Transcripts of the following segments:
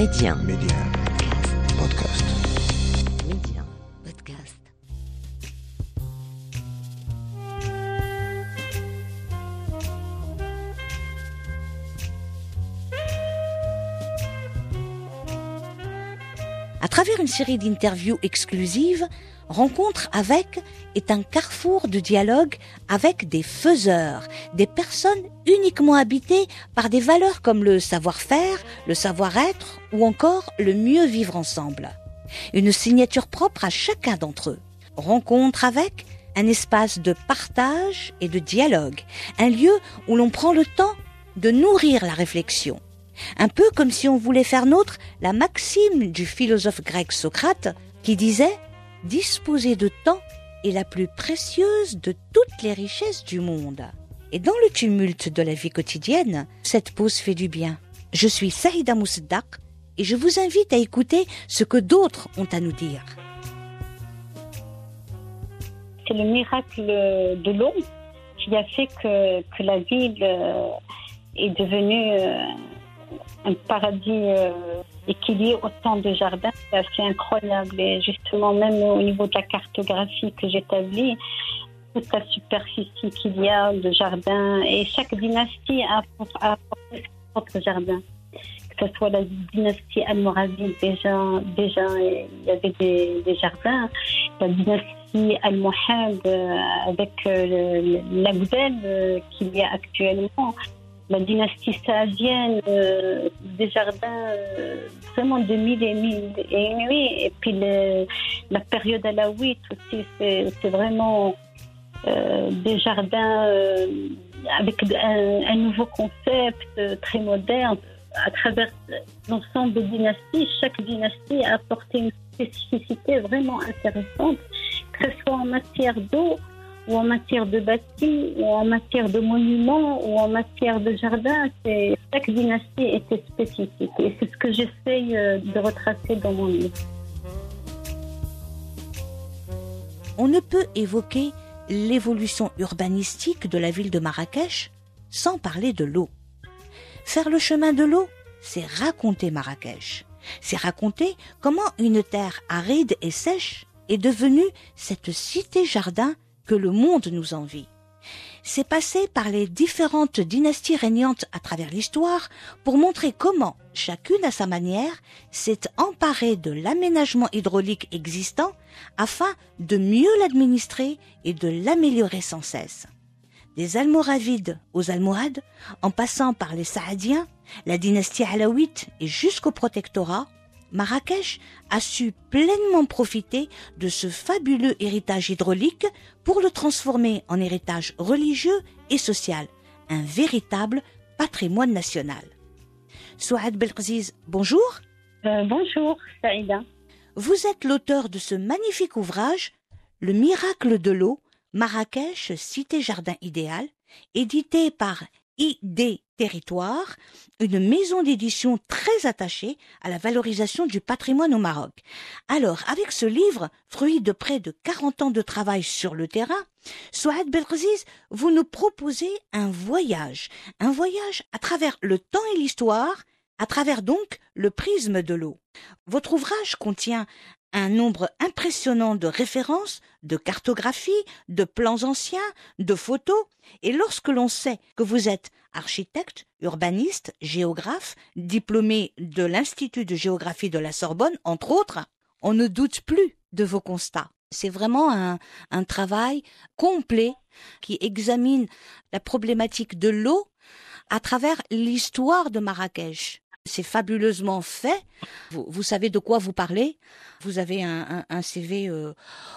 Média. Podcast. Travers une série d'interviews exclusives, Rencontre avec est un carrefour de dialogue avec des faiseurs, des personnes uniquement habitées par des valeurs comme le savoir-faire, le savoir-être ou encore le mieux vivre ensemble. Une signature propre à chacun d'entre eux. Rencontre avec un espace de partage et de dialogue, un lieu où l'on prend le temps de nourrir la réflexion. Un peu comme si on voulait faire nôtre la maxime du philosophe grec Socrate qui disait disposer de temps est la plus précieuse de toutes les richesses du monde. Et dans le tumulte de la vie quotidienne, cette pause fait du bien. Je suis Saïda Mousdak et je vous invite à écouter ce que d'autres ont à nous dire. C'est le miracle de l'eau qui a fait que, que la ville euh, est devenue euh, un paradis euh, et qu'il y ait autant de jardins, c'est assez incroyable. Et justement, même au niveau de la cartographie que j'établis, toute la superficie qu'il y a de jardins, et chaque dynastie a apporté son propre jardin. Que ce soit la dynastie almoravide, déjà, déjà il y avait des, jardins. La dynastie almohade, euh, avec euh, l'Agdel euh, qu'il y a actuellement la dynastie saadienne, euh, des jardins euh, vraiment de mille et mille et une nuits. Et puis la période alaouite aussi, c'est vraiment euh, des jardins avec un, nouveau concept très moderne. À travers l'ensemble des dynasties, chaque dynastie a apporté une spécificité vraiment intéressante, que ce soit en matière d'eau, ou en matière de bâti, ou en matière de monuments, ou en matière de jardin. Chaque dynastie était spécifique. Et c'est ce que j'essaye euh, de retracer dans mon livre. On ne peut évoquer l'évolution urbanistique de la ville de Marrakech sans parler de l'eau. Faire le chemin de l'eau, c'est raconter Marrakech. C'est raconter comment une terre aride et sèche est devenue cette cité-jardin que le monde nous envie. C'est passé par les différentes dynasties régnantes à travers l'histoire pour montrer comment, chacune à sa manière, s'est emparée de l'aménagement hydraulique existant afin de mieux l'administrer et de l'améliorer sans cesse. Des Almoravides aux Almohades, en passant par les Saadiens, la dynastie alaouite et jusqu'au protectorat, Marrakech a su pleinement profiter de ce fabuleux héritage hydraulique pour le transformer en héritage religieux et social, un véritable patrimoine national. Souad Belkziz, bonjour. Euh, bonjour, Saïda. Vous êtes l'auteur de ce magnifique ouvrage, Le miracle de l'eau, Marrakech, cité-jardin idéal, édité par ID Territoire, une maison d'édition très attachée à la valorisation du patrimoine au Maroc. Alors, avec ce livre, fruit de près de 40 ans de travail sur le terrain, Souad Belraziz, vous nous proposez un voyage, un voyage à travers le temps et l'histoire, à travers donc le prisme de l'eau. Votre ouvrage contient un nombre impressionnant de références, de cartographies, de plans anciens, de photos, et lorsque l'on sait que vous êtes architecte, urbaniste, géographe, diplômé de l'Institut de géographie de la Sorbonne, entre autres, on ne doute plus de vos constats. C'est vraiment un, un travail complet qui examine la problématique de l'eau à travers l'histoire de Marrakech. C'est fabuleusement fait. Vous, savez de quoi vous parlez. Vous avez un, un, CV, euh,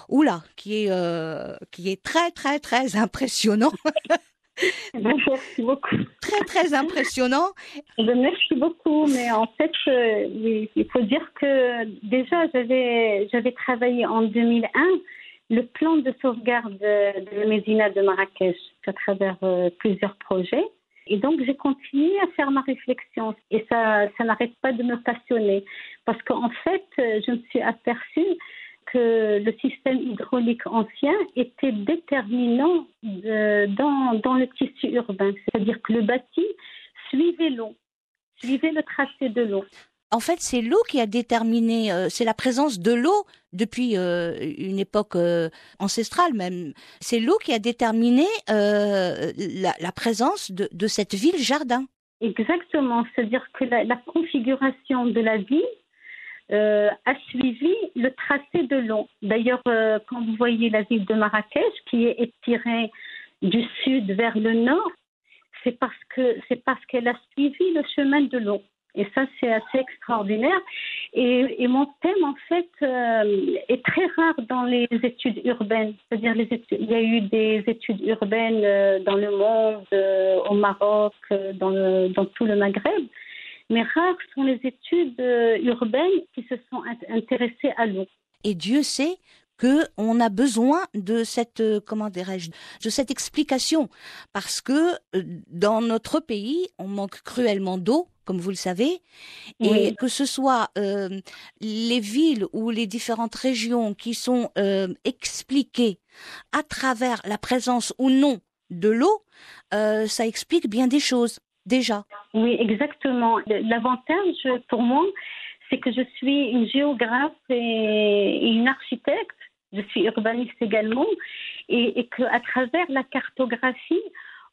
oula, qui est euh, qui est très très très impressionnant. Merci beaucoup. Très très impressionnant. Merci beaucoup, mais en fait, euh, il faut dire que déjà j'avais j'avais travaillé en 2001 le plan de sauvegarde de la Médina de Marrakech à travers plusieurs projets. Et donc, j'ai continué à faire ma réflexion et ça, ça n'arrête pas de me passionner parce qu'en fait, je me suis aperçue que le système hydraulique ancien était déterminant dans, dans le tissu urbain. C'est-à-dire que le bâti suivait l'eau, suivait le tracé de l'eau. En fait, c'est l'eau qui a déterminé, euh, c'est la présence de l'eau depuis euh, une époque euh, ancestrale même. C'est l'eau qui a déterminé la, présence de, cette ville jardin. Exactement, c'est-à-dire que la, la, configuration de la ville a suivi le tracé de l'eau. D'ailleurs, quand vous voyez la ville de Marrakech qui est étirée du sud vers le nord, c'est parce c'est parce qu'elle a suivi le chemin de l'eau. Et ça, c'est assez extraordinaire. Et, mon thème, en fait, euh, est très rare dans les études urbaines. C'est-à-dire, il y a eu des études urbaines euh, dans le monde, euh, au Maroc, dans tout le Maghreb. Mais rares sont les études urbaines qui se sont intéressées à l'eau. Et Dieu sait que on a besoin de cette comment dirais-je de cette explication parce que dans notre pays on manque cruellement d'eau comme vous le savez, et que ce soit euh, les villes ou les différentes régions qui sont euh, expliquées à travers la présence ou non de l'eau, euh, ça explique bien des choses déjà. Oui, exactement. L'avantage pour moi, c'est que je suis une géographe et une architecte. Je suis urbaniste également, et, et qu'à travers la cartographie,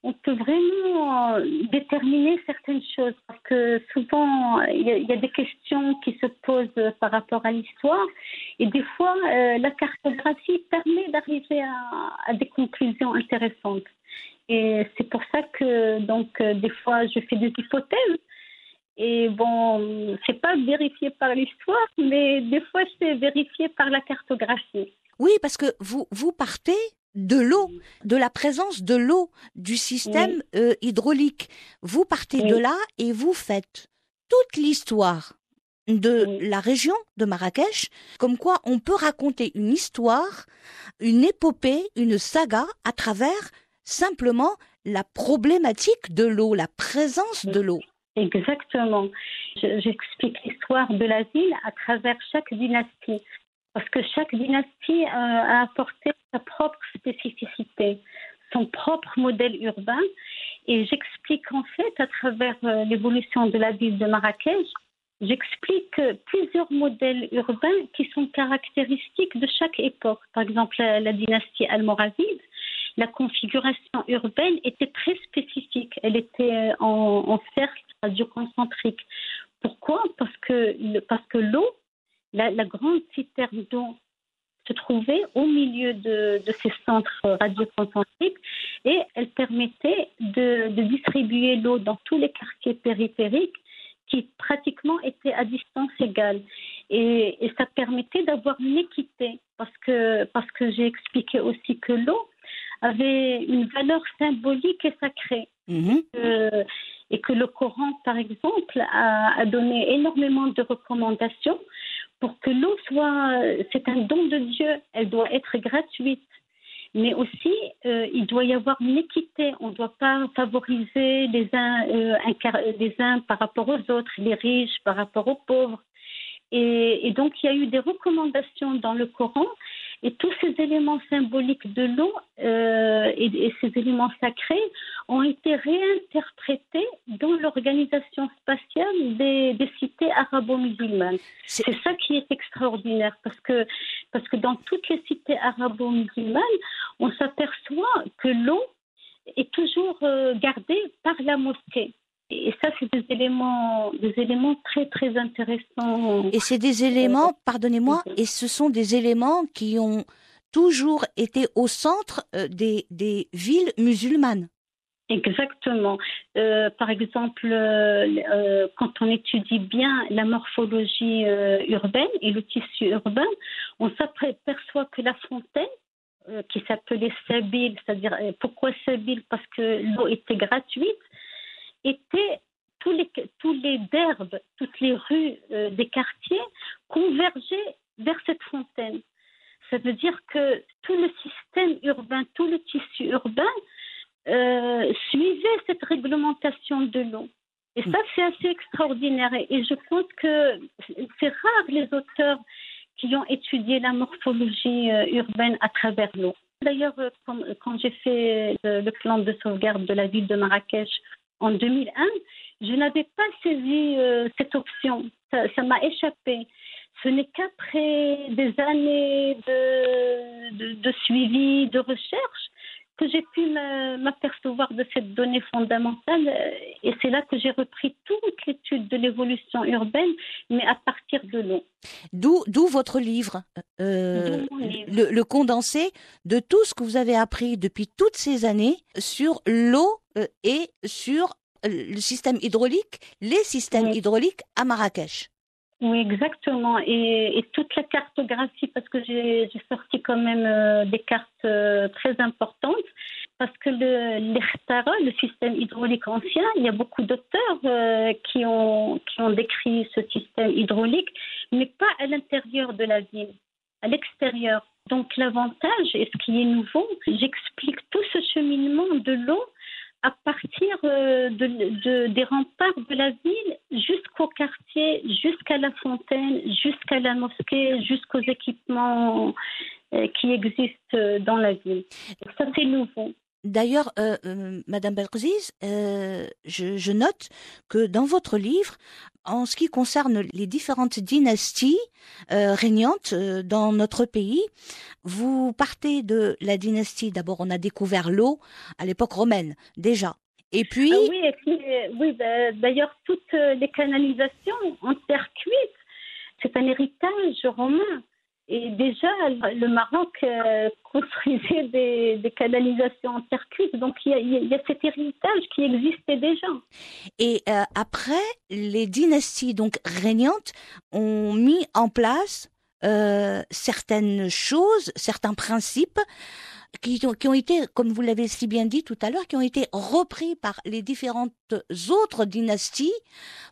on peut vraiment euh, déterminer certaines choses parce que souvent il y, a des questions qui se posent par rapport à l'histoire et des fois euh, la cartographie permet d'arriver à, des conclusions intéressantes et c'est pour ça que donc euh, des fois je fais des hypothèses et bon c'est pas vérifié par l'histoire mais des fois c'est vérifié par la cartographie. Oui, parce que vous vous partez de l'eau, de la présence de l'eau du système euh, hydraulique. Vous partez de là et vous faites toute l'histoire de la région de Marrakech, comme quoi on peut raconter une histoire, une épopée, une saga à travers simplement la problématique de l'eau, la présence de l'eau. Exactement. J'explique l'histoire de la ville à travers chaque dynastie parce que chaque dynastie euh, a apporté sa propre spécificité, son propre modèle urbain. Et j'explique en fait à travers euh, l'évolution de la ville de Marrakech, j'explique plusieurs modèles urbains qui sont caractéristiques de chaque époque. Par exemple, la, dynastie almoravide, la configuration urbaine était très spécifique. Elle était euh, en, en cercle radioconcentrique. Pourquoi? Parce que, parce que l'eau la, la grande citerne d'eau se trouvait au milieu de, de ces centres radioconcentriques et elle permettait de, de distribuer l'eau dans tous les quartiers périphériques qui pratiquement étaient à distance égale. Et, et ça permettait d'avoir une équité parce que, parce que j'ai expliqué aussi que l'eau avait une valeur symbolique et sacrée. Mmh. Euh, et que le Coran, par exemple, a, a donné énormément de recommandations pour que l'eau soit, c'est un don de Dieu, elle doit être gratuite. Mais aussi, euh, il doit y avoir une équité. On ne doit pas favoriser les uns, euh, uns par rapport aux autres, les riches par rapport aux pauvres. Et donc, il y a eu des recommandations dans le Coran et tous ces éléments symboliques de l'eau euh, et, et, ces éléments sacrés ont été réinterprétés dans l'organisation spatiale des, des cités arabo-musulmanes. C'est ça qui est extraordinaire parce que, parce que dans toutes les cités arabo-musulmanes, on s'aperçoit que l'eau est toujours euh, gardée par la mosquée. Et ça, c'est des éléments, des éléments très, très intéressants. Et c'est des éléments, pardonnez-moi, et ce sont des éléments qui ont toujours été au centre euh, des, des villes musulmanes. Exactement. Euh, par exemple, euh, euh, quand on étudie bien la morphologie euh, urbaine et le tissu urbain, on s'aperçoit que la fontaine, euh, qui s'appelait Sabil, c'est-à-dire pourquoi Sabil? Parce que l'eau était gratuite étaient tous les, tous les derbes, toutes les rues euh, des quartiers convergeaient vers cette fontaine. Ça veut dire que tout le système urbain, tout le tissu urbain euh, suivait cette réglementation de l'eau. Et ça, c'est assez extraordinaire. Et je pense que c'est rare les auteurs qui ont étudié la morphologie euh, urbaine à travers l'eau. D'ailleurs, quand, j'ai fait le, plan de sauvegarde de la ville de Marrakech en 2001, Je n'avais pas saisi euh, cette option. Ça m'a échappé. Ce n'est qu'après des années de, suivi, de recherche, que j'ai pu m'apercevoir de cette donnée fondamentale. Et c'est là que j'ai repris toute l'étude de l'évolution urbaine, mais à partir de l'eau. D'où, votre livre, euh, Le, le, condensé de tout ce que vous avez appris depuis toutes ces années sur l'eau euh, et sur le système hydraulique, les systèmes hydrauliques à Marrakech. Oui, exactement. Et, toute la cartographie, parce que j'ai sorti quand même euh, des cartes euh, très importantes, parce que le le système hydraulique ancien, il y a beaucoup d'auteurs euh, qui, ont, qui ont décrit ce système hydraulique, mais pas à l'intérieur de la ville, à l'extérieur. Donc l'avantage, et ce qui est nouveau, j'explique tout ce cheminement de l'eau à partir euh, de, des remparts de la ville jusqu'au quartier, jusqu'à la fontaine, jusqu'à la mosquée, jusqu'aux équipements euh, qui existent dans la ville. ça, c'est nouveau. D'ailleurs, euh, euh, Madame Belkziz, euh, je, note que dans votre livre, en ce qui concerne les différentes dynasties régnantes dans notre pays, vous partez de la dynastie. D'abord, on a découvert l'eau à l'époque romaine déjà. Et puis. Ah oui, oui bah, d'ailleurs, toutes les canalisations en terre cuite, c'est un héritage romain. Et déjà, le Maroc euh, construisait des, canalisations en terre cuite. Donc, il y, a, cet héritage qui existait déjà. Et euh, après, les dynasties donc régnantes ont mis en place euh, certaines choses, certains principes qui ont, qui ont été, comme vous l'avez si bien dit tout à l'heure, qui ont été repris par les différentes autres dynasties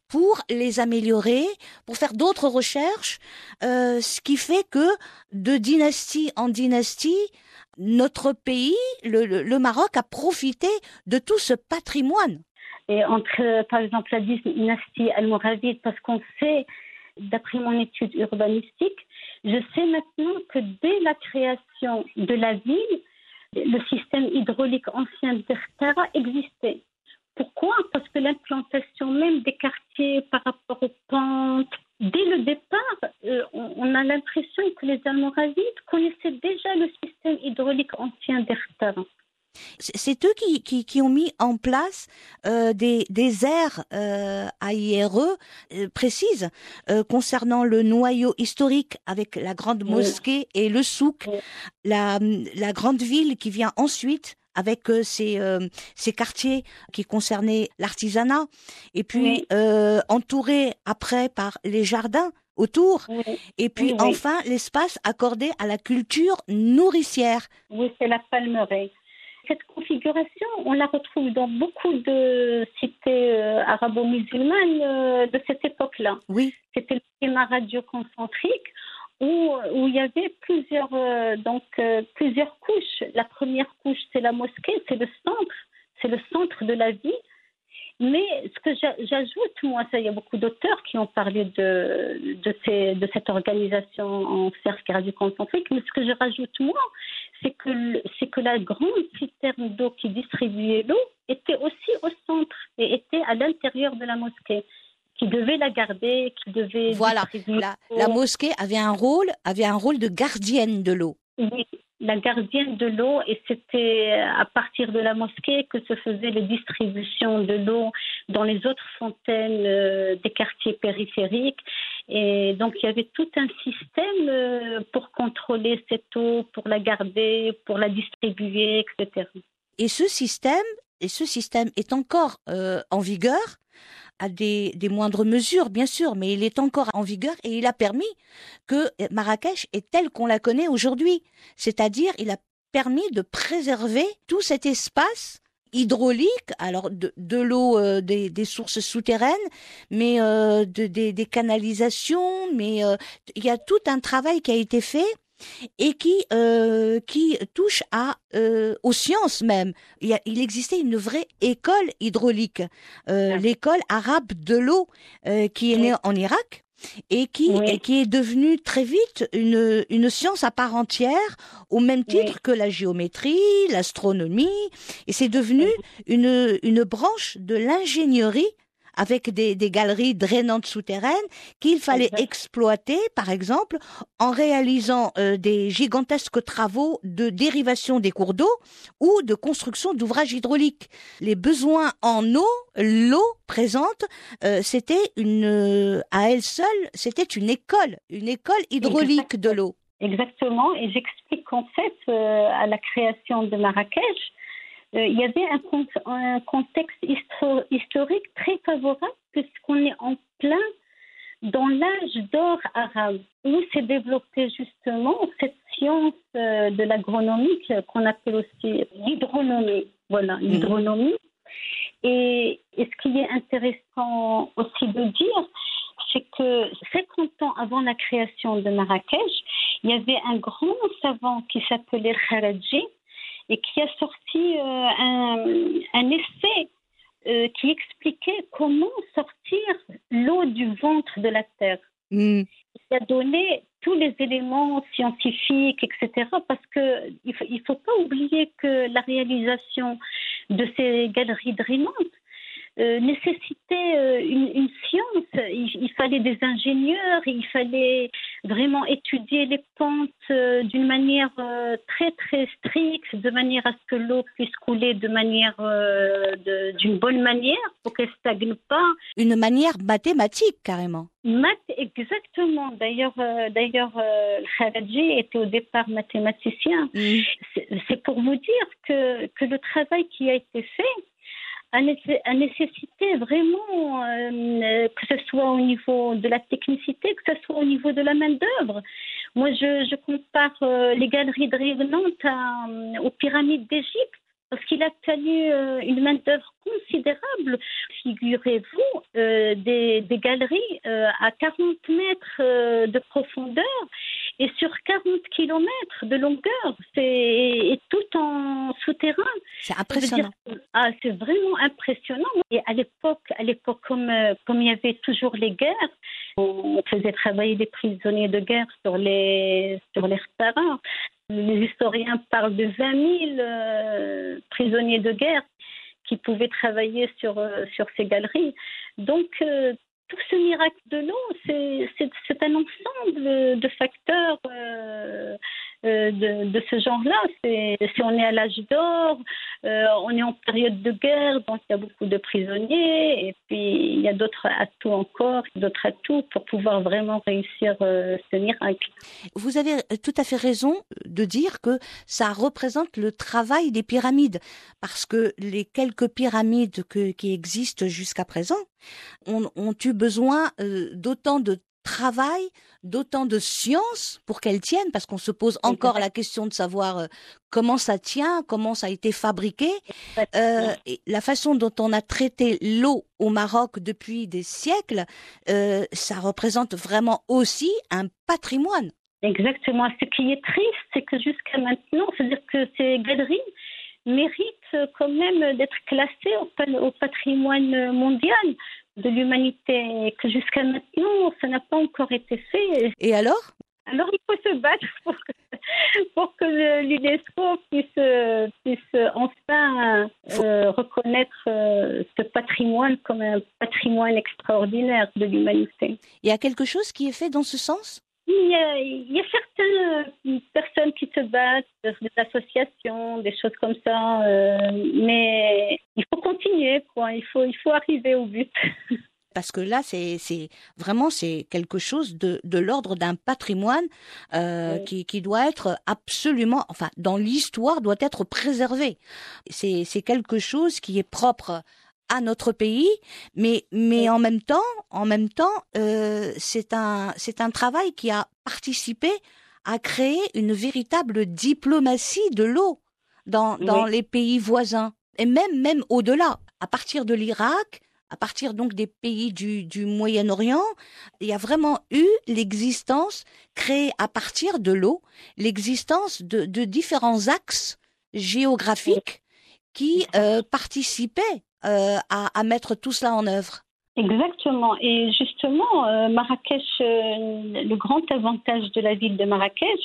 pour les améliorer, pour faire d'autres recherches, euh, ce qui fait que de dynastie en dynastie, notre pays, le, le, Maroc, a profité de tout ce patrimoine. Et entre, par exemple, la dynastie almoravide, parce qu'on sait, d'après mon étude urbanistique, je sais maintenant que dès la création de la ville, le système hydraulique ancien d'Ertara existait. Pourquoi? Parce que l'implantation même des quartiers par rapport aux pentes, dès le départ, euh, on, a l'impression que les Almoravides connaissaient déjà le système hydraulique ancien d'Ertara. C'est eux qui, qui, qui, ont mis en place euh, des, des aires euh, AIRE euh, précises euh, concernant le noyau historique avec la grande mosquée et le souk, la, la grande ville qui vient ensuite avec ces, euh, ces quartiers qui concernaient l'artisanat, et puis euh, entouré après par les jardins autour, et puis enfin l'espace accordé à la culture nourricière. Oui, c'est la palmeraie cette configuration, on la retrouve dans beaucoup de cités euh, arabo-musulmanes euh, de cette époque-là. Oui. C'était le schéma radio-concentrique où, où il y avait plusieurs, euh, donc, plusieurs couches. La première couche, c'est la mosquée, c'est le centre, c'est le centre de la vie. Mais ce que j'ajoute, moi, ça, il y a beaucoup d'auteurs qui ont parlé de, de, ces, de cette organisation en cercle radioconcentrique, mais ce que je rajoute, moi, c'est que, c'est que la grande citerne d'eau qui distribuait l'eau était aussi au centre et était à l'intérieur de la mosquée qui devait la garder, qui devait voilà. la, la, mosquée avait un rôle avait un rôle de gardienne de l'eau. Oui, la gardienne de l'eau et c'était à partir de la mosquée que se faisaient les distributions de l'eau dans les autres fontaines euh, des quartiers périphériques. Et donc il y avait tout un système euh, pour contrôler cette eau, pour la garder, pour la distribuer, etc. Et ce système, et ce système est encore euh, en vigueur à des, des, moindres mesures, bien sûr, mais il est encore en vigueur et il a permis que Marrakech est telle qu'on la connaît aujourd'hui. C'est-à-dire, il a permis de préserver tout cet espace hydraulique, alors de, de l'eau euh, des, des, sources souterraines, mais euh, de, des, des, canalisations, mais euh, il y a tout un travail qui a été fait et qui euh, qui touche à euh, aux sciences même. Il, y a, il existait une vraie école hydraulique, euh, l'école arabe de l'eau, euh, qui est née en Irak et qui et qui est devenue très vite une une science à part entière au même titre que la géométrie, l'astronomie et c'est devenu une une branche de l'ingénierie avec des, des galeries drainantes souterraines qu'il fallait exploiter, par exemple, en réalisant euh, des gigantesques travaux de dérivation des cours d'eau ou de construction d'ouvrages hydrauliques. Les besoins en eau, l'eau présente, euh, c'était une, euh, à elle seule, c'était une école, une école hydraulique de l'eau. Exactement, et j'explique qu'en fait, à la création de Marrakech, il y avait un, con- un contexte histo- historique très favorable puisqu'on est en plein dans l'âge d'or arabe, où s'est développée justement cette science euh, de l'agronomie qu'on appelle aussi l'hydronomie. Voilà, l'hydronomie. Et, et ce qui est intéressant aussi de dire, c'est que 50 ans avant la création de Marrakech, il y avait un grand savant qui s'appelait Kharaji et qui a sorti euh, un, un essai euh, qui expliquait comment sortir l'eau du ventre de la terre. Hmm. Il a donné tous les éléments scientifiques, etc. Parce que il faut, il faut pas oublier que la réalisation de ces galeries drainantes euh, nécessitait euh, une. Il, il fallait des ingénieurs, il fallait vraiment étudier les pentes euh, d'une manière euh, très très stricte, de manière à ce que l'eau puisse couler de manière euh, d'une bonne manière pour qu'elle stagne pas. Une manière mathématique, carrément. Math, exactement. D'ailleurs, d'ailleurs, Kharaji était au départ mathématicien. C'est c'est pour vous dire que, que le travail qui a été fait a, nécess- a nécessité vraiment euh, que ce soit au niveau de la technicité, que ce soit au niveau de la main-d'œuvre. Moi, je, compare euh, les galeries drainantes à, euh, aux pyramides d'Égypte. Parce qu'il a euh, une main-d'œuvre considérable. Figurez-vous, des, galeries à 40 mètres de profondeur et sur 40 kilomètres de longueur. C'est et tout en souterrain. C'est impressionnant. ah, c'est vraiment impressionnant. Et à l'époque, à l'époque, comme euh, comme il y avait toujours les guerres, on faisait travailler des prisonniers de guerre sur les sur les terrains. Les historiens parlent de 20 000 euh, prisonniers de guerre qui pouvaient travailler sur euh, sur ces galeries. Donc euh, tout ce miracle de l'eau, c'est un ensemble de facteurs euh, euh, de, ce genre-là. Si on est à l'âge d'or, euh, on est en période de guerre, donc il y a beaucoup de prisonniers, et puis il y a d'autres atouts encore, d'autres atouts pour pouvoir vraiment réussir euh, ce miracle. Vous avez tout à fait raison de dire que ça représente le travail des pyramides, parce que les quelques pyramides qui existent jusqu'à présent ont, ont eu besoin euh, d'autant de travail, d'autant de science pour qu'elles tiennent, parce qu'on se pose encore la question de savoir euh, comment ça tient, comment ça a été fabriqué, euh, la façon dont on a traité l'eau au Maroc depuis des siècles, euh, ça représente vraiment aussi un patrimoine. Exactement. Ce qui est triste, c'est que jusqu'à maintenant, c'est-à-dire que ces galeries méritent quand même d'être classées au patrimoine mondial de l'humanité, que jusqu'à maintenant, ça n'a pas encore été fait. Et alors? Alors, il faut se battre pour que, pour que l'UNESCO puisse, puisse enfin euh, reconnaître euh, ce patrimoine comme un patrimoine extraordinaire de l'humanité. Il y a quelque chose qui est fait dans ce sens? Il y, a, il y a certaines euh, personnes qui se battent, euh, des associations, des choses comme ça, euh, mais il faut continuer, quoi. Il faut, il faut arriver au but. parce que là, c'est vraiment c'est quelque chose de, de l'ordre d'un patrimoine euh, Oui. qui, qui doit être absolument, enfin, dans l'histoire, doit être préservé. C'est quelque chose qui est propre à notre pays, mais mais en même temps, en même temps, euh, c'est un c'est un travail qui a participé à créer une véritable diplomatie de l'eau dans dans Oui. les pays voisins. Et même même au-delà, à partir de l'Irak à partir donc des pays du, du Moyen-Orient, il y a vraiment eu l'existence créée à partir de l'eau, l'existence de, de différents axes géographiques qui euh, participaient à, à mettre tout cela en œuvre. Exactement. Et justement, euh, Marrakech, euh, le grand avantage de la ville de Marrakech,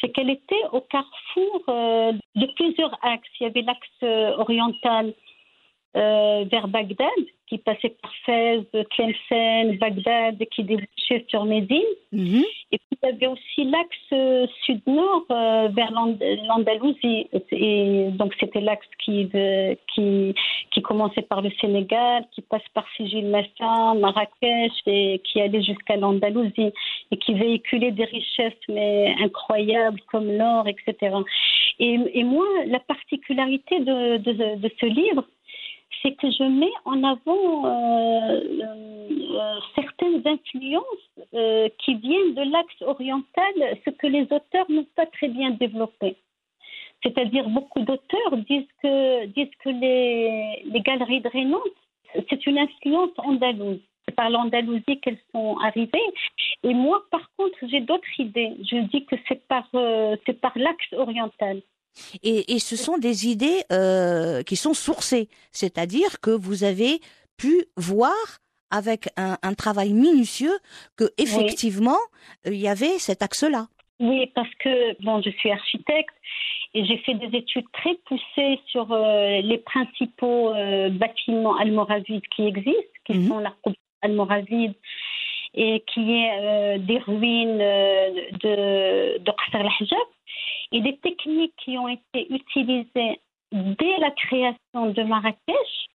c'est qu'elle était au carrefour euh, de plusieurs axes. Il y avait l'axe euh, oriental euh, vers Bagdad, qui passait par Fès, Tlemcen, Bagdad, qui débouchait sur Médine. Mhm. Et puis il y avait aussi l'axe euh, sud-nord euh, vers l'And- l'Andalousie. Et donc c'était l'axe qui, euh, qui, qui commençait par le Sénégal, qui passe par Sigil Massin, Marrakech et qui allait jusqu'à l'Andalousie et qui véhiculait des richesses mais incroyables comme l'or, etc. Et, et moi, la particularité de, de, de ce livre, c'est que je mets en avant euh, euh, certaines influences euh, qui viennent de l'axe oriental, ce que les auteurs n'ont pas très bien développé. C'est-à-dire, beaucoup d'auteurs disent que, les, galeries de Rhénans, c'est une influence andalouse. C'est par l'Andalousie qu'elles sont arrivées. Et moi, par contre, j'ai d'autres idées. Je dis que c'est par l'axe oriental. Et, et ce sont des idées euh, qui sont sourcées, c'est-à-dire que vous avez pu voir avec un, un travail minutieux que effectivement il y avait cet axe-là. Oui, parce que bon, je suis architecte et j'ai fait des études très poussées sur euh, les principaux euh, bâtiments almoravides qui existent, qui Mhm. sont la almoravide et qui est euh, des ruines de, de Qasr al-Hajab. Et les techniques qui ont été utilisées dès la création de Marrakech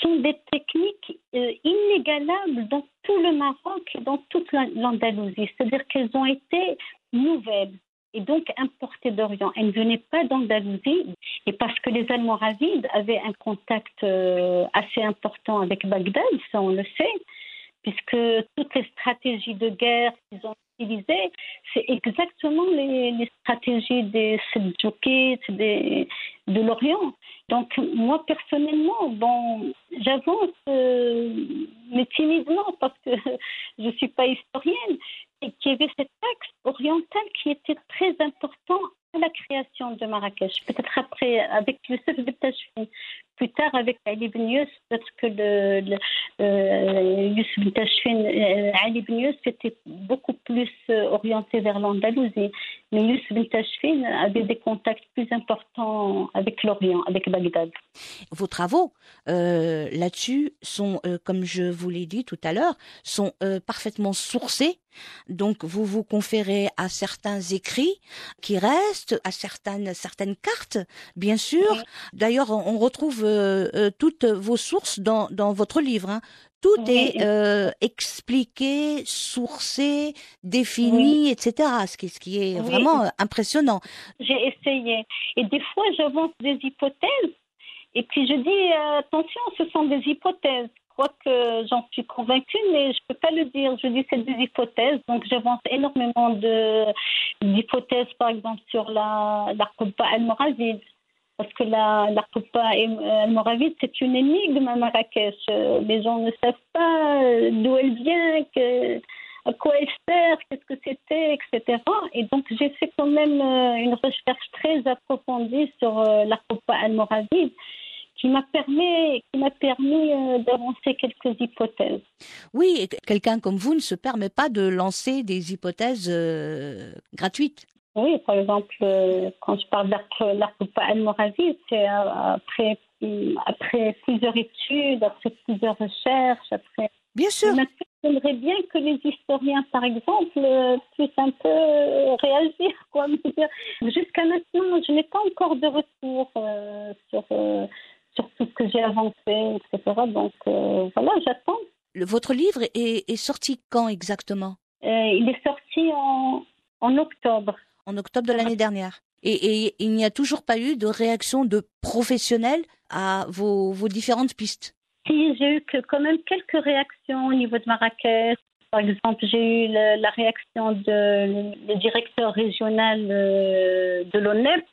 sont des techniques euh, inégalables dans tout le Maroc et dans toute la- l'Andalousie. C'est-à-dire qu'elles ont été nouvelles et donc importées d'Orient. Elles ne venaient pas d'Andalousie et parce que les Almoravides avaient un contact euh, assez important avec Bagdad, ça on le sait, puisque toutes les stratégies de guerre qu'ils ont c'est exactement les, stratégies des Seljoukides, des de l'Orient. Donc moi personnellement, bon, j'avance, euh, mais timidement parce que je ne suis pas historienne, et qu'il y avait cet axe oriental qui était très important à la création de Marrakech. Peut-être après, avec Youssef Beltachfin, plus tard avec Ali ibn Yus, peut-être que le, le, euh, Youssef euh, Ali Yus était beaucoup plus euh, orienté vers l'Andalousie. Mais Youssef Beltachfin avait des contacts plus importants avec l'Orient, avec Bagdad. Vos travaux euh, là-dessus sont, comme je vous l'ai dit tout à l'heure, sont parfaitement sourcés. Donc vous vous conférez à certains écrits qui restent, à certaines certaines cartes, bien sûr. D'ailleurs, on retrouve euh, euh, toutes vos sources dans, dans votre livre. hein. Tout Oui. est euh, expliqué, sourcé, défini, etc. Ce qui, ce qui est Oui. vraiment impressionnant. J'ai essayé. Et des fois, j'avance des hypothèses. Et puis je dis, euh, attention, ce sont des hypothèses. Je crois que j'en suis convaincue, mais je ne peux pas le dire. Je dis, c'est des hypothèses. Donc j'avance énormément de, d'hypothèses, par exemple, sur la, la al-Morazid. Parce que la, la Qubba al-Morazid, c'est une énigme à Marrakech. Euh, Les gens ne savent pas euh, d'où elle vient, que, à quoi elle sert, qu'est-ce que c'était, etc. Et donc, j'ai fait quand même euh, une recherche très approfondie sur euh, la Qubba al-Morazid qui m'a permis, qui m'a permis euh, d'avancer quelques hypothèses. Oui, quelqu'un comme vous ne se permet pas de lancer des hypothèses euh, gratuites. Oui, par exemple, euh, quand je parle Qubba al-Morazid, c'est euh, après, hum, après plusieurs études, après plusieurs recherches, après Bien sûr. J'aimerais bien que les historiens, par exemple, euh, puissent un peu euh, réagir. Quoi. Me dire, Jusqu'à maintenant, je n'ai pas encore de retour euh, sur, euh, sur tout ce que j'ai avancé, etc. Donc euh, voilà, j'attends. Votre livre est, est sorti quand exactement? Euh, il est sorti en, en octobre. En octobre de l'année dernière. Et, il n'y a toujours pas eu de réaction de professionnels à vos, vos différentes pistes. Si j'ai eu que quand même quelques réactions au niveau de Marrakech. Par exemple, j'ai eu la réaction de le directeur régional euh, de l'ONEP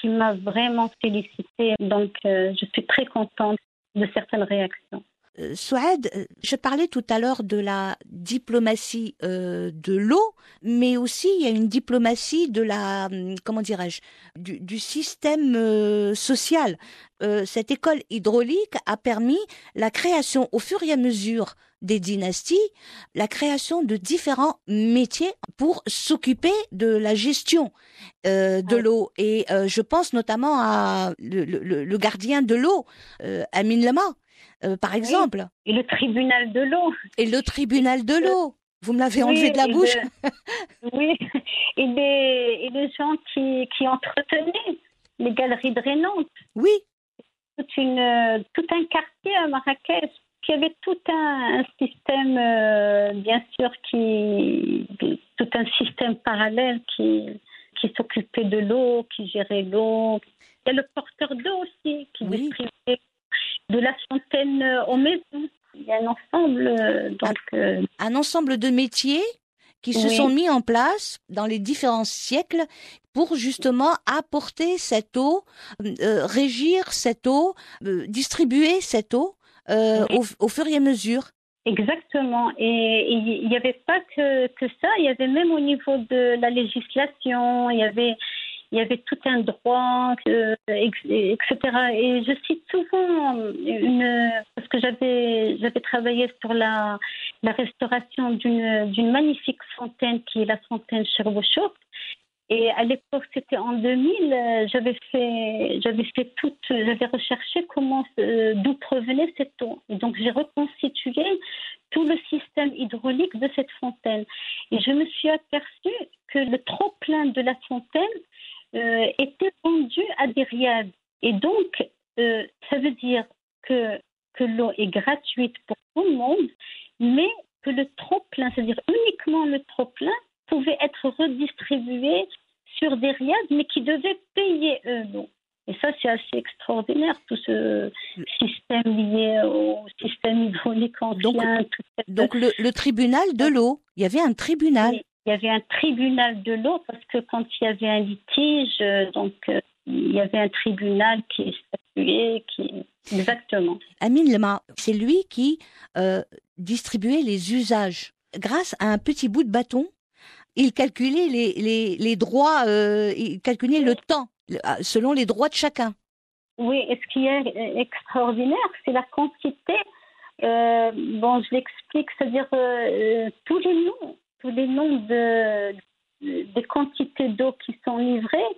qui m'a vraiment félicité. Donc, euh, je suis très contente de certaines réactions. Euh, Souad, euh, je parlais tout à l'heure de la diplomatie euh, de l'eau, mais aussi il y a une diplomatie de la, hum, comment dirais-je, du, du système euh, social. Euh, cette école hydraulique a permis la création au fur et à mesure des dynasties, la création de différents métiers pour s'occuper de la gestion euh, de Ouais. l'eau. Et euh, je pense notamment à le, le- le gardien de l'eau, euh, Amin Lama, euh, par exemple. Et le tribunal de l'eau. Et le tribunal de l'eau. Vous me l'avez enlevé de la bouche. oui, et les, et les gens qui, qui entretenaient les galeries drainantes. Oui. Une, tout un quartier à Marrakech y avait tout un, système, euh, bien sûr, qui, tout un système parallèle qui, qui s'occupait de l'eau, qui gérait l'eau. Il y a le porteur d'eau aussi qui distribuait de la fontaine aux maisons. Il y a un ensemble, euh, donc. Un, un ensemble de métiers qui se sont mis en place dans les différents siècles pour justement apporter cette eau, euh, régir cette eau, distribuer cette eau euh, au, fur et à mesure. Exactement. Et il n'y avait pas que, que ça, il y avait même au niveau de la législation, il y avait, il y avait tout un droit, etc. Et je cite souvent une, parce que j'avais, j'avais travaillé sur la, restauration d'une, d'une magnifique fontaine qui est la fontaine Cherbourg et à l'époque, c'était en 2000, euh, j'avais fait, j'avais fait toute, j'avais recherché comment, euh, d'où provenait cette eau. Et donc, j'ai reconstitué tout le système hydraulique de cette fontaine. Et je me suis aperçue que le trop-plein de la fontaine euh, était vendu à des riades. Et donc, ça veut dire que, que l'eau est gratuite pour tout le monde, mais que le trop-plein, c'est-à-dire uniquement le trop-plein, pouvaient être redistribués sur des riades, mais qui devaient payer eux. Donc. Et ça, c'est assez extraordinaire, tout ce système lié au système hydraulique ancien. Donc, donc le, le, tribunal de l'eau, il y avait un tribunal. Il y avait un tribunal de l'eau parce que quand il y avait un litige, euh, donc euh, il y avait un tribunal qui statuait, qui exactement. Amine Lema, c'est lui qui euh, distribuait les usages grâce à un petit bout de bâton il calculait les, les, les droits, euh, il calculait le temps ah, selon les droits de chacun. Oui, et ce qui est extraordinaire, c'est la quantité. Euh, bon, je l'explique, c'est-à-dire tous les noms, tous les noms de, des quantités d'eau qui sont livrées,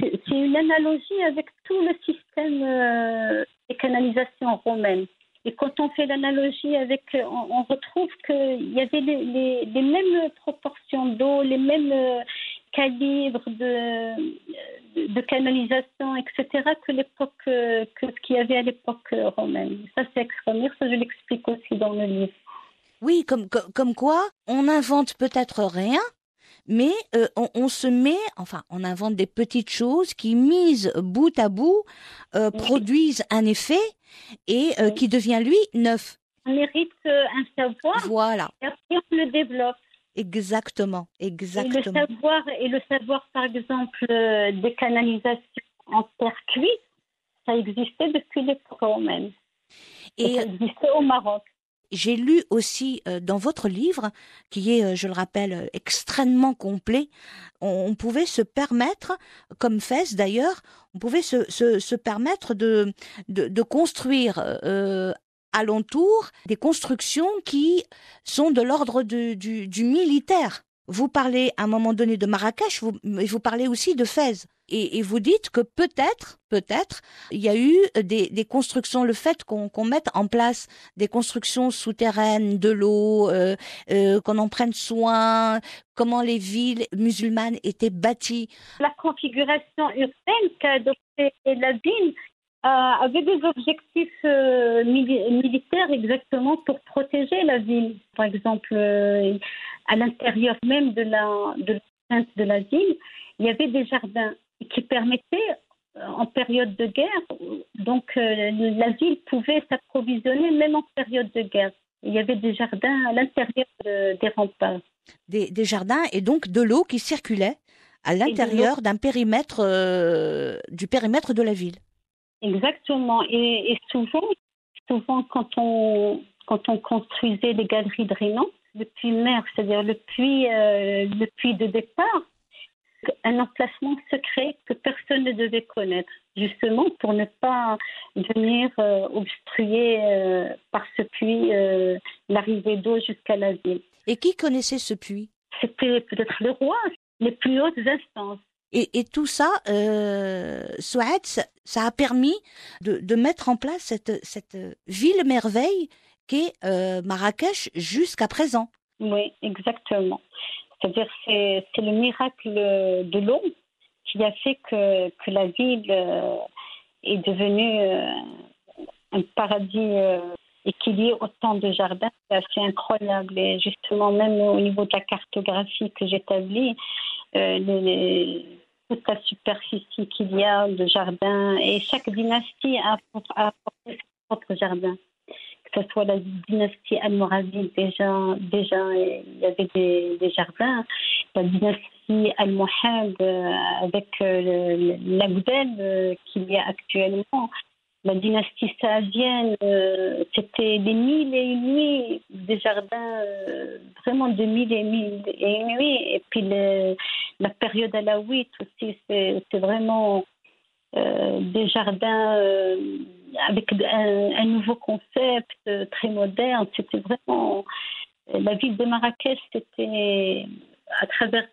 c'est une analogie avec tout le système des canalisations romaines. Et quand on fait l'analogie avec, on, retrouve qu'il y avait les, mêmes proportions d'eau, les mêmes euh, calibres de, de, canalisation, etc., que l'époque, que ce qu'il y avait à l'époque romaine. Ça, c'est extraordinaire. Ça, je l'explique aussi dans le livre. Oui, comme, comme, quoi, on n'invente peut-être rien, mais euh, on, se met, enfin, on invente des petites choses qui, mises bout à bout, euh, produisent un effet et euh, qui devient, lui, neuf. On mérite un savoir. Voilà. Et après, on le développe. Exactement, exactement. Et le savoir, et le savoir par exemple, des canalisations en terre cuite, ça existait depuis l'époque romaine. Et, ça existait au Maroc. J'ai lu aussi euh, dans votre livre, qui est, euh, je le rappelle, extrêmement complet, on, pouvait se permettre, comme Fès d'ailleurs, on pouvait se, se, se permettre de, de, de construire euh, alentour des constructions qui sont de l'ordre du, du militaire. Vous parlez à un moment donné de Marrakech, vous, vous parlez aussi de Fès. Et, vous dites que peut-être, peut-être, il y a eu des, constructions, le fait qu'on mette en place des constructions souterraines, de l'eau, euh, euh, qu'on en prenne soin, comment les villes musulmanes étaient bâties. La configuration urbaine qu'a adoptée la ville euh, avait des objectifs militaires exactement pour protéger la ville. Par exemple, à l'intérieur même de la, de de la ville, il y avait des jardins qui permettait euh, en période de guerre, donc euh, la ville pouvait s'approvisionner même en période de guerre. Il y avait des jardins à l'intérieur des remparts. Des, jardins et donc de l'eau qui circulait à l'intérieur d'un périmètre euh, du périmètre de la ville. Exactement. Et, souvent, souvent quand on quand on construisait les galeries drainantes, le puits mer, c'est-à-dire le puits le puits de départ, un emplacement secret que personne ne devait connaître, justement pour ne pas venir euh, obstruer euh, par ce puits euh, l'arrivée d'eau jusqu'à la ville. Et qui connaissait ce puits? C'était peut-être le roi, les plus hautes instances. Et, tout ça, euh, ça, a permis de, mettre en place cette, ville merveille qu'est euh, Marrakech jusqu'à présent. Oui, exactement. C'est-à-dire c'est c'est le miracle de l'eau qui a fait que, la ville euh, est devenue euh, un paradis et qu'il y ait autant de jardins. C'est incroyable. Et justement, même au niveau de la cartographie que j'établis, euh, toute la superficie qu'il y a de jardins, et chaque dynastie a, apporté son propre jardin. Que ce soit la dynastie almoravide, déjà, déjà il y avait des, jardins. La dynastie almohade, euh, avec euh, le- le- l'Agdel euh, qu'il y a actuellement. La dynastie saadienne, euh, c'était des mille et une nuits, des jardins euh, vraiment de mille et une nuits. Et puis la période alaouite aussi, c'est vraiment euh, des jardins avec un, un nouveau concept très moderne. C'était vraiment la ville de Marrakech, c'était à travers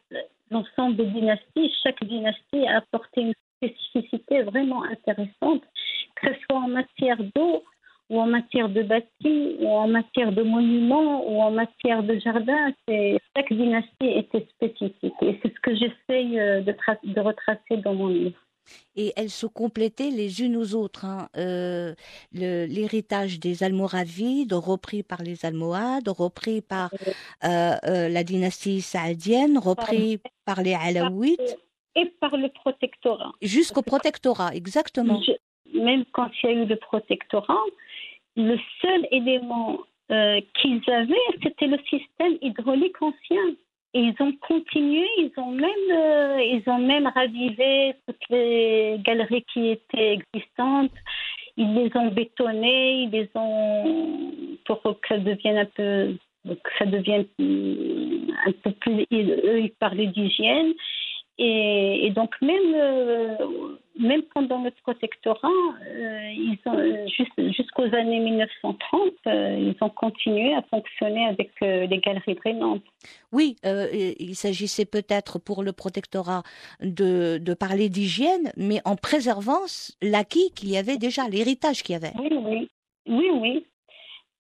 l'ensemble des dynasties, chaque dynastie a apporté une spécificité vraiment intéressante, que ce soit en matière d'eau ou en matière de bâtis ou en matière de monuments ou en matière de jardin. Chaque dynastie était spécifique et c'est ce que j'essaye euh, de, tra- de retracer dans mon livre. Et elles se complétaient les unes aux autres. hein. Euh, L'héritage des Almoravides, repris par les Almohades, repris par euh, euh, la dynastie saadienne, repris par les Alaouites, Et par le protectorat. jusqu'au protectorat, exactement. Je- même quand il y a eu le protectorat, le seul élément euh, qu'ils avaient, c'était le système hydraulique ancien. Et ils ont continué, ils ont même, euh, ils ont même ravivé toutes les galeries qui étaient existantes. Ils les ont bétonnées, ils les ont pour que ça devienne un peu, que ça devienne hum, un peu plus. Eux, ils parlaient d'hygiène. Et, et donc même euh, même pendant le protectorat, euh, ils ont euh, juste- jusqu'aux années 1930, euh, ils ont continué à fonctionner avec les galeries drainantes. Oui, il s'agissait peut-être pour le protectorat de, de parler d'hygiène, mais en préservant l'acquis qu'il y avait déjà, l'héritage qu'il y avait. Oui, oui, oui, oui.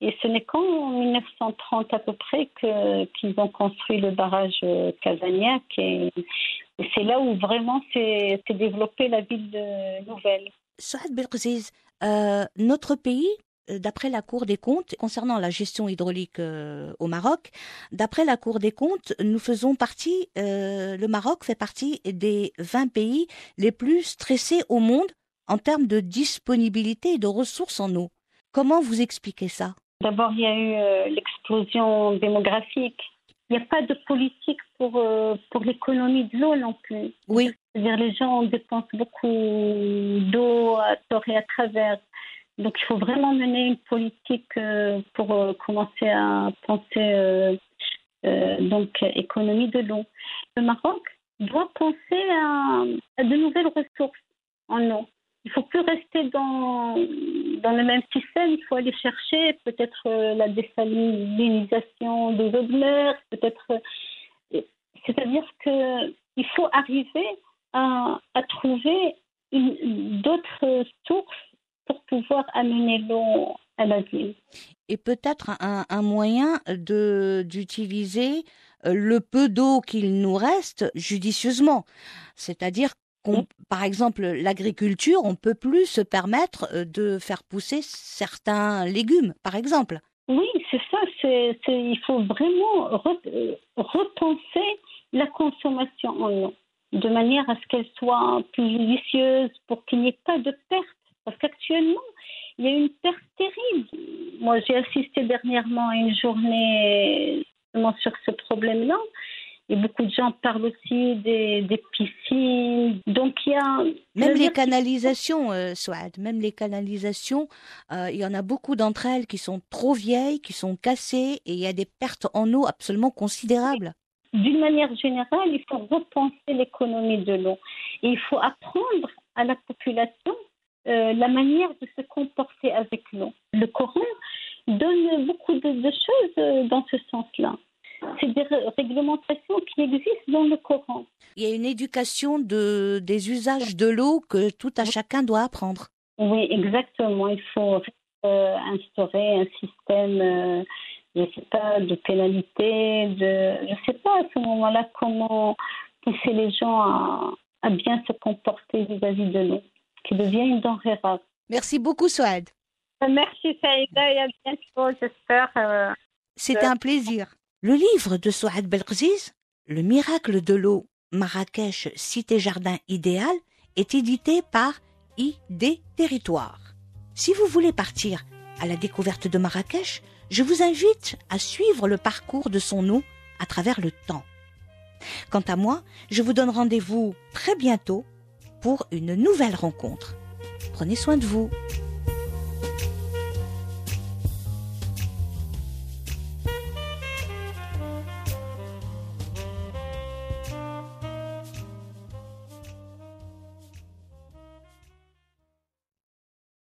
Et ce n'est qu'en 1930 à peu près que qu'ils ont construit le barrage Casagnac et c'est là où vraiment s'est développée la ville de nouvelle. Saad Belkziz, euh, notre pays, euh, d'après la Cour des comptes, concernant la gestion hydraulique euh, au Maroc, d'après la Cour des comptes, nous faisons partie, euh, le Maroc fait partie des 20 pays les plus stressés au monde en termes de disponibilité et de ressources en eau. Comment vous expliquez ça? D'abord, il y a eu euh, l'explosion démographique. Il n'y a pas de politique pour, euh, pour l'économie de l'eau non plus. Oui, C'est-à-dire les gens dépensent beaucoup d'eau à tort et à travers. Donc il faut vraiment mener une politique euh, pour euh, commencer à penser donc économie de l'eau. Le Maroc doit penser à, à de nouvelles ressources en eau. Il faut plus rester dans, dans le même système, il faut aller chercher peut-être euh, la désalinisation des eaux de mer, peut-être. euh, C'est-à-dire qu'il faut arriver à, trouver d'autres sources pour pouvoir amener l'eau à la ville. et peut-être un, un moyen d'utiliser euh, le peu d'eau qu'il nous reste judicieusement. C'est-à-dire qu'on, par exemple, l'agriculture, on peut plus se permettre euh, de faire pousser certains légumes, par exemple. Oui, c'est ça. C'est, il faut vraiment re- euh, repenser la consommation en eau de manière à ce qu'elle soit plus judicieuse pour qu'il n'y ait pas de perte. Parce qu'actuellement, il y a une perte terrible. Moi, j'ai assisté dernièrement à une journée sur ce problème-là. Et beaucoup de gens parlent aussi des, des piscines. Donc, il y a. Même les canalisations, euh, Souad, même les canalisations, euh, il y en a beaucoup d'entre elles qui sont trop vieilles, qui sont cassées, et il y a des pertes en eau absolument considérables. d'une manière générale, il faut repenser l'économie de l'eau. Et il faut apprendre à la population euh, la manière de se comporter avec l'eau. Le Coran donne beaucoup de, de choses euh, dans ce sens-là. C'est des réglementations qui existent dans le Coran. Il y a une éducation de, des usages de l'eau que tout à chacun doit apprendre. Oui, exactement. Il faut euh, instaurer un système, euh, je sais pas, de pénalité, de, je sais pas à ce moment-là comment pousser les gens à, à bien se comporter vis-à-vis de l'eau, qui devient une denrée rare. Merci beaucoup, Souad. Merci Saïda et à bientôt, j'espère. euh, C'était un plaisir. Le livre de Souad Belkziz, Le miracle de l'eau, Marrakech, cité-jardin idéal, est édité par ID Territoire. Si vous voulez partir à la découverte de Marrakech, je vous invite à suivre le parcours de son eau à travers le temps. Quant à moi, je vous donne rendez-vous très bientôt pour une nouvelle rencontre. Prenez soin de vous.